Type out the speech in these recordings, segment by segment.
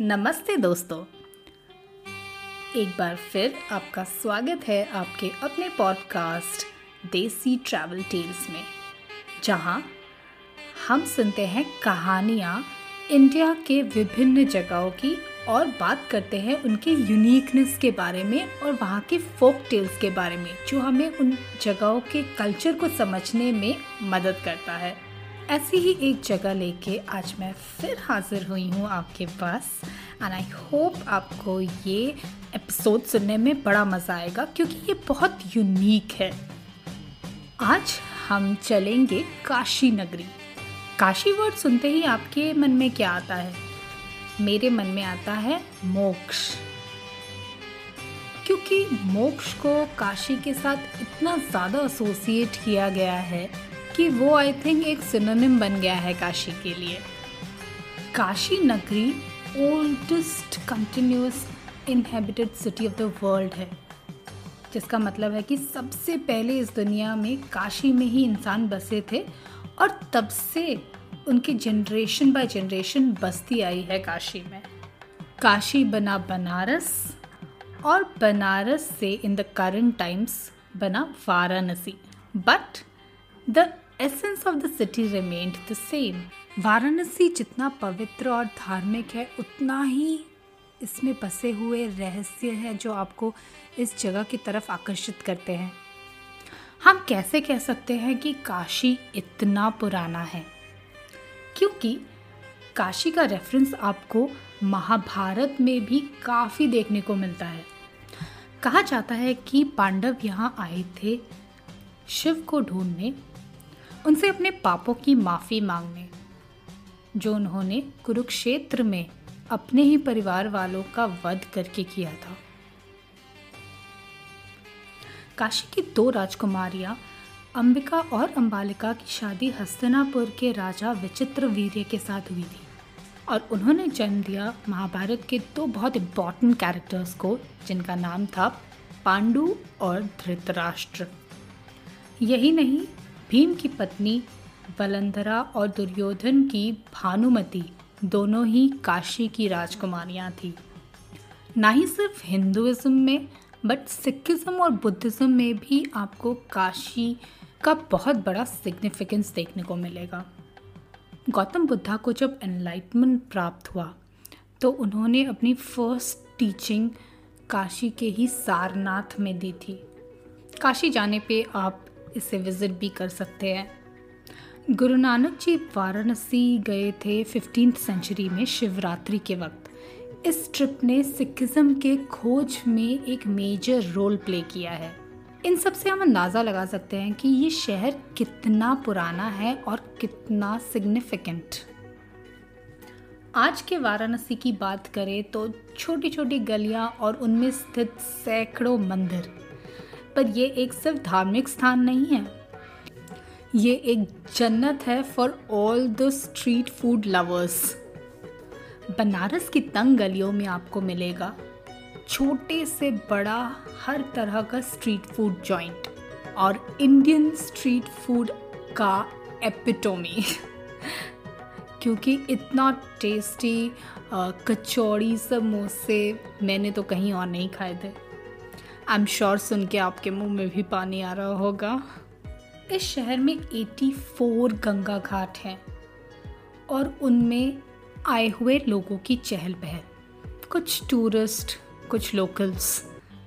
नमस्ते दोस्तों। एक बार फिर आपका स्वागत है आपके अपने पॉडकास्ट देसी ट्रैवल टेल्स में, जहाँ हम सुनते हैं कहानियाँ इंडिया के विभिन्न जगहों की और बात करते हैं उनके यूनिकनेस के बारे में और वहाँ के फोक टेल्स के बारे में, जो हमें उन जगहों के कल्चर को समझने में मदद करता है। ऐसी ही एक जगह लेके आज मैं फिर हाजिर हुई हूँ आपके पास। एंड आई होप आपको ये एपिसोड सुनने में बड़ा मज़ा आएगा, क्योंकि ये बहुत यूनिक है। आज हम चलेंगे काशी नगरी। काशी वर्ड सुनते ही आपके मन में क्या आता है? मेरे मन में आता है मोक्ष। क्योंकि मोक्ष को काशी के साथ इतना ज़्यादा एसोसिएट किया गया है कि वो आई थिंक एक सिनोनिम बन गया है काशी के लिए। काशी नगरी oldest continuous inhabited city of the world है। जिसका मतलब है कि सबसे पहले इस दुनिया में काशी में ही इंसान बसे थे और तब से उनकी जनरेशन बाय जनरेशन बस्ती आई है काशी में। काशी बना बनारस और बनारस से इन द करंट टाइम्स बना Varanasi. But the essence of the city remained the same. Varanasi जितना पवित्र और धार्मिक है, उतना ही इसमें बसे हुए रहस्य है जो आपको इस जगह की तरफ़ आकर्षित करते हैं। हम कैसे कह सकते हैं कि काशी इतना पुराना है? क्योंकि काशी का रेफरेंस आपको महाभारत में भी काफ़ी देखने को मिलता है। कहा जाता है कि पांडव यहाँ आए थे शिव को ढूँढने उनसे अपने पापों की माफ़ी मांगने, जो उन्होंने कुरुक्षेत्र में अपने ही परिवार वालों का वध करके किया था। काशी की दो राजकुमारियाँ, अंबिका और अंबालिका की शादी हस्तिनापुर के राजा विचित्र वीर्य के साथ हुई थी और उन्होंने जन्म दिया महाभारत के दो बहुत इंपॉर्टेंट कैरेक्टर्स को, जिनका नाम था पांडु और धृतराष्ट्र। यही नहीं भीम की पत्नी बलंधरा और दुर्योधन की भानुमति, दोनों ही काशी की राजकुमारियाँ थी। ना ही सिर्फ़ हिंदुज़म में, बट सिखिज़म और बुद्धिज़्म में भी आपको काशी का बहुत बड़ा सिग्निफिकेंस देखने को मिलेगा। गौतम बुद्धा को जब एनलाइटमेंट प्राप्त हुआ तो उन्होंने अपनी फ़र्स्ट टीचिंग काशी के ही सारनाथ में दी थी। काशी जाने पे आप इसे विज़िट भी कर सकते हैं। गुरु नानक जी वाराणसी गए थे फिफ्टीन सेंचुरी में शिवरात्रि के वक्त। इस ट्रिप ने सिखिज़म के खोज में एक मेजर रोल प्ले किया है। इन सबसे हम अंदाज़ा लगा सकते हैं कि ये शहर कितना पुराना है और कितना सिग्निफिकेंट आज के वाराणसी की बात करें तो छोटी छोटी गलियाँ और उनमें स्थित सैकड़ों मंदिर। पर यह एक सिर्फ़ धार्मिक स्थान नहीं है। ये एक जन्नत है for all the street food lovers Banaras की तंग गलियों में आपको मिलेगा। छोटे से बड़ा हर तरह का स्ट्रीट फ़ूड जॉइंट और इंडियन स्ट्रीट फ़ूड का एपिटोमी क्योंकि इतना टेस्टी कचौड़ी समोसे मैंने तो कहीं और नहीं खाए थे। आई एम श्योर सुन के आपके मुँह में भी पानी आ रहा होगा। इस शहर में 84 गंगा घाट हैं और उनमें आए हुए लोगों की चहल पहल। कुछ टूरिस्ट कुछ लोकल्स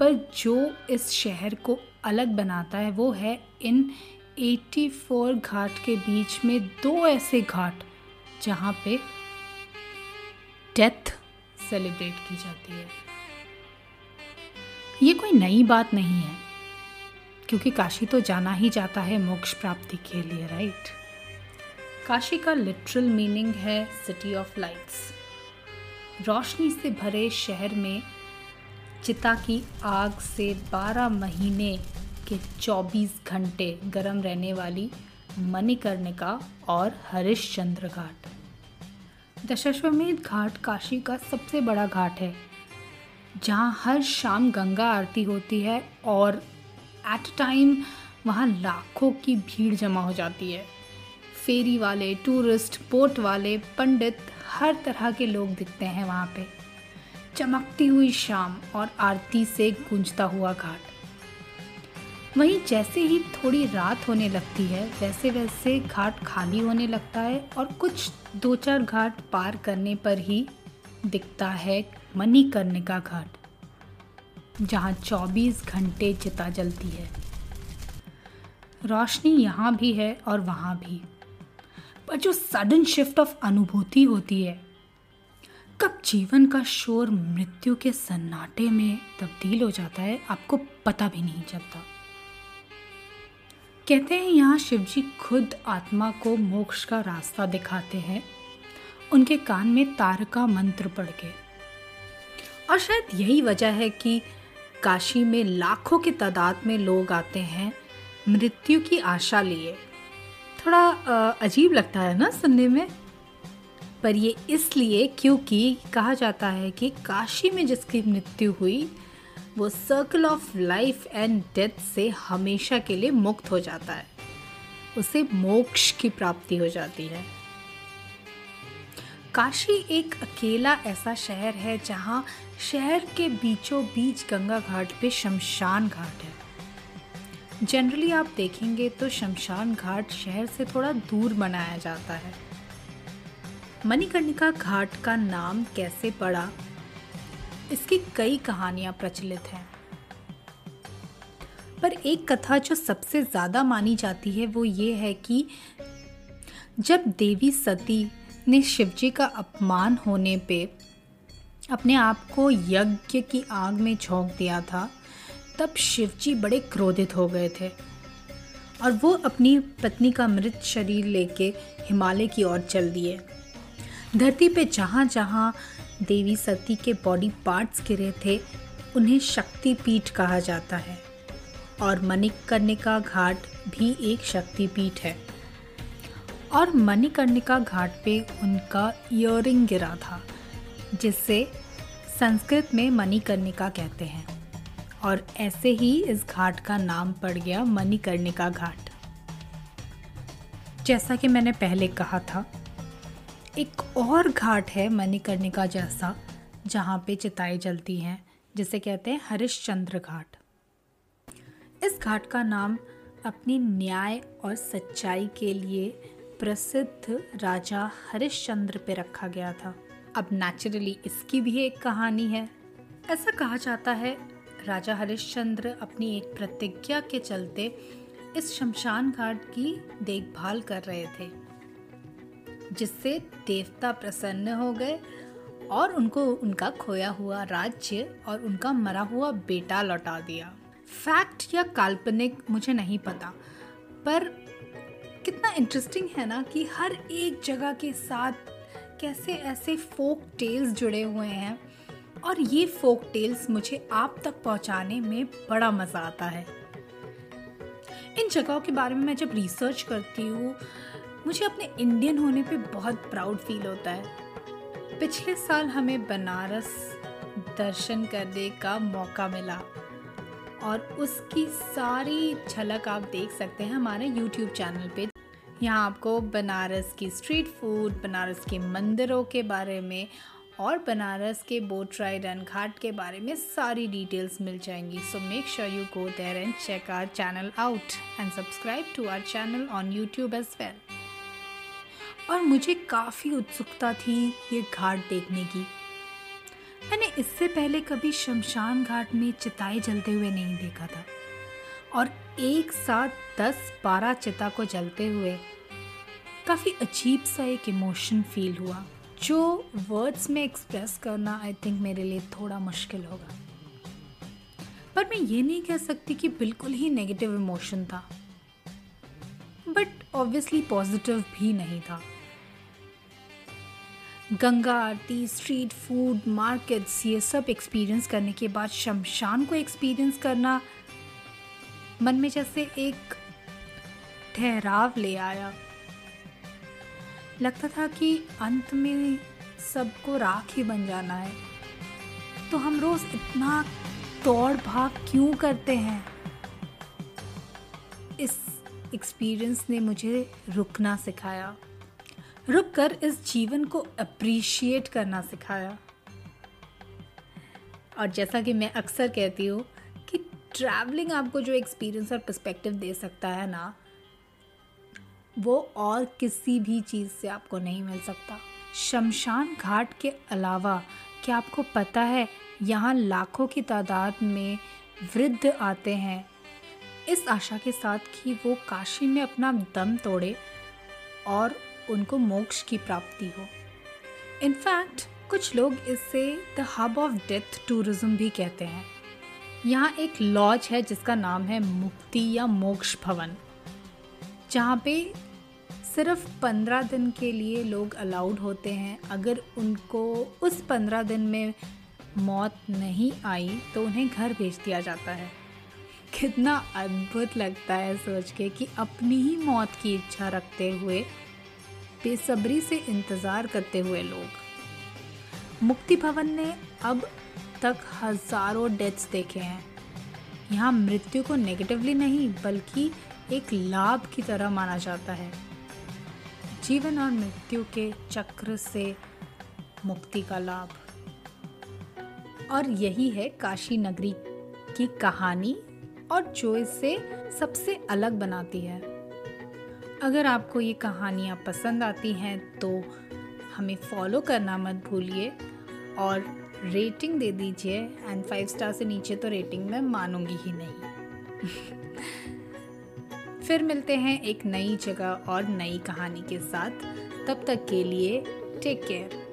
पर जो इस शहर को अलग बनाता है, वो है इन 84 घाट के बीच में दो ऐसे घाट, जहाँ पे डेथ सेलिब्रेट की जाती है। ये कोई नई बात नहीं है। क्योंकि काशी तो जाना ही जाता है मोक्ष प्राप्ति के लिए राइट काशी का लिटरल मीनिंग है सिटी ऑफ़ लाइट्स रोशनी से भरे शहर में चिता की आग से 12 महीने के 24 घंटे गर्म रहने वाली मणिकर्णिका और हरिश्चंद्र घाट। दशाश्वमेध घाट काशी का सबसे बड़ा घाट है। जहाँ हर शाम गंगा आरती होती है और एट टाइम वहाँ लाखों की भीड़ जमा हो जाती है। फेरी वाले टूरिस्ट बोट वाले, पंडित, हर तरह के लोग दिखते हैं वहाँ पे। चमकती हुई शाम और आरती से गूंजता हुआ घाट। वहीं जैसे ही थोड़ी रात होने लगती है वैसे वैसे घाट खाली होने लगता है और कुछ दो चार घाट पार करने पर ही दिखता है मणिकर्णिका घाट, जहाँ 24 घंटे चिता जलती है। रोशनी यहाँ भी है और वहाँ भी। पर जो सडन शिफ्ट ऑफ़ अनुभूति होती है, कब जीवन का शोर मृत्यु के सन्नाटे में तब्दील हो जाता है, आपको पता भी नहीं चलता। कहते हैं यहाँ शिवजी खुद आत्मा को मोक्ष का रास्ता दिखाते हैं। उनके कान में तारका मंत्र पढ़ के और शायद यही वजह है कि काशी में लाखों की तादाद में लोग आते हैं, मृत्यु की आशा लिए। थोड़ा अजीब लगता है ना सुनने में? पर ये इसलिए क्योंकि कहा जाता है कि काशी में जिसकी मृत्यु हुई, वो circle of life and death से हमेशा के लिए मुक्त हो जाता है। उसे मोक्ष की प्राप्ति हो जाती है। काशी एक अकेला ऐसा शहर है जहाँ शहर के बीचों बीच गंगा घाट पे शमशान घाट है। जनरली आप देखेंगे तो शमशान घाट शहर से थोड़ा दूर बनाया जाता है। मणिकर्णिका घाट का नाम कैसे पड़ा? इसकी कई कहानियाँ प्रचलित हैं। पर एक कथा जो सबसे ज़्यादा मानी जाती है वो ये है कि जब देवी सती ने शिवजी का अपमान होने पे अपने आप को यज्ञ की आग में झोंक दिया था, तब शिवजी बड़े क्रोधित हो गए थे। और वो अपनी पत्नी का मृत शरीर लेके हिमालय की ओर चल दिए। धरती पे जहाँ जहाँ देवी सती के बॉडी पार्ट्स गिरे थे, उन्हें शक्तिपीठ कहा जाता है। और मनिक करने का घाट भी एक शक्तिपीठ है। और मणिकर्णिका घाट पे उनका इयरिंग गिरा था जिससे संस्कृत में मणिकर्णिका कहते हैं। और ऐसे ही इस घाट का नाम पड़ गया मणिकर्णिका घाट। जैसा कि मैंने पहले कहा था, एक और घाट है मणिकर्णिका जैसा, जहाँ पे चिताएँ जलती हैं, जिसे कहते हैं हरिश्चंद्र घाट। इस घाट का नाम अपनी न्याय और सच्चाई के लिए प्रसिद्ध राजा हरिश्चंद्र पे रखा गया था। अब नेचुरली इसकी भी एक कहानी है। ऐसा कहा जाता है, राजा हरिश्चंद्र अपनी एक प्रतिज्ञा के चलते इस शमशान घाट की देखभाल कर रहे थे, जिससे देवता प्रसन्न हो गए और उनको उनका खोया हुआ राज्य और उनका मरा हुआ बेटा लौटा दिया। फैक्ट या काल्पनिक मुझे नहीं पता, पर कितना इंटरेस्टिंग है ना कि हर एक जगह के साथ कैसे ऐसे फोक टेल्स जुड़े हुए हैं। और ये फोक टेल्स मुझे आप तक पहुँचाने में बड़ा मज़ा आता है। इन जगहों के बारे में मैं जब रिसर्च करती हूँ, मुझे अपने इंडियन होने पे बहुत प्राउड फील होता है। पिछले साल हमें बनारस दर्शन करने का मौका मिला। और उसकी सारी झलक आप देख सकते हैं हमारे YouTube चैनल पे। यहाँ आपको बनारस की स्ट्रीट फ़ूड बनारस के मंदिरों के बारे में और बनारस के बोट राइड एंड घाट के बारे में सारी डिटेल्स मिल जाएँगी। So make sure you go there and check our channel out and subscribe to our channel on YouTube as well और मुझे काफ़ी उत्सुकता थी ये घाट देखने की। मैंने इससे पहले कभी शमशान घाट में चिताएँ जलते हुए नहीं देखा था। और एक साथ दस बारह चिता को जलते हुए काफ़ी अजीब सा एक इमोशन फील हुआ, जो वर्ड्स में एक्सप्रेस करना आई थिंक मेरे लिए थोड़ा मुश्किल होगा। पर मैं ये नहीं कह सकती कि बिल्कुल ही नेगेटिव इमोशन था। बट ऑब्वियसली पॉजिटिव भी नहीं था। Ganga aarti street food markets ये सब एक्सपीरियंस करने के बाद शमशान को एक्सपीरियंस करना मन में जैसे एक ठहराव ले आया। लगता था कि अंत में सबको राख ही बन जाना है। तो हम रोज इतना तोड़ भाग क्यों करते हैं? इस एक्सपीरियंस ने मुझे रुकना सिखाया। रुक कर इस जीवन को अप्रिशिएट करना सिखाया। और जैसा कि मैं अक्सर कहती हूँ कि ट्रैवलिंग आपको जो एक्सपीरियंस और पर्सपेक्टिव दे सकता है ना, वो और किसी भी चीज़ से आपको नहीं मिल सकता। शमशान घाट के अलावा, क्या आपको पता है यहाँ लाखों की तादाद में वृद्ध आते हैं? इस आशा के साथ कि वो काशी में अपना दम तोड़े और उनको मोक्ष की प्राप्ति हो। इनफैक्ट कुछ लोग इसे the hub of death tourism भी कहते हैं। यहाँ एक लॉज है जिसका नाम है मुक्ति या मोक्ष भवन, जहाँ पे सिर्फ़ पंद्रह दिन के लिए लोग अलाउड होते हैं। अगर उनको उस पंद्रह दिन में मौत नहीं आई तो उन्हें घर भेज दिया जाता है। कितना अद्भुत लगता है सोच के कि अपनी ही मौत की इच्छा रखते हुए बेसब्री से इंतज़ार करते हुए लोग। मुक्ति भवन ने अब तक हज़ारों डेथ्स देखे हैं। यहाँ मृत्यु को नेगेटिवली नहीं, बल्कि एक लाभ की तरह माना जाता है। जीवन और मृत्यु के चक्र से मुक्ति का लाभ। और यही है काशी नगरी की कहानी, और जो इसे सबसे अलग बनाती है। अगर आपको ये कहानियाँ पसंद आती हैं तो हमें फॉलो करना मत भूलिए और रेटिंग दे दीजिए एंड फाइव स्टार से नीचे तो रेटिंग मैं मानूँगी ही नहीं। फिर मिलते हैं एक नई जगह और नई कहानी के साथ। तब तक के लिए टेक केयर